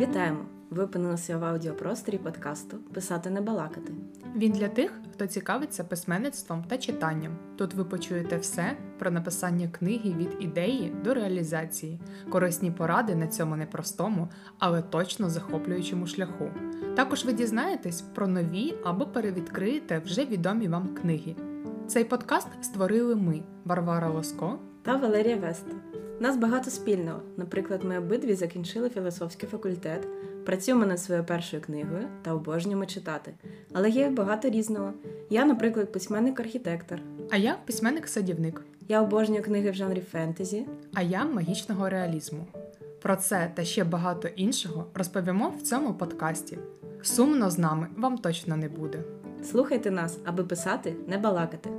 Вітаємо! Ви опинилися в аудіопросторі подкасту Писати не балакати. Він для тих, хто цікавиться письменництвом та читанням. Тут ви почуєте все про написання книги від ідеї до реалізації, корисні поради на цьому непростому, але точно захоплюючому шляху. Також ви дізнаєтесь про нові або перевідкриєте вже відомі вам книги. Цей подкаст створили ми, Варвара Лоско та Валерія Веста. Нас багато спільного. Наприклад, ми обидві закінчили філософський факультет, працюємо над своєю першою книгою та обожнюємо читати. Але є багато різного. Я, наприклад, письменник-архітектор. А я письменник-садівник. Я обожнюю книги в жанрі фентезі. А я магічного реалізму. Про це та ще багато іншого розповімо в цьому подкасті. Сумно з нами вам точно не буде. Слухайте нас, аби писати, не балакати.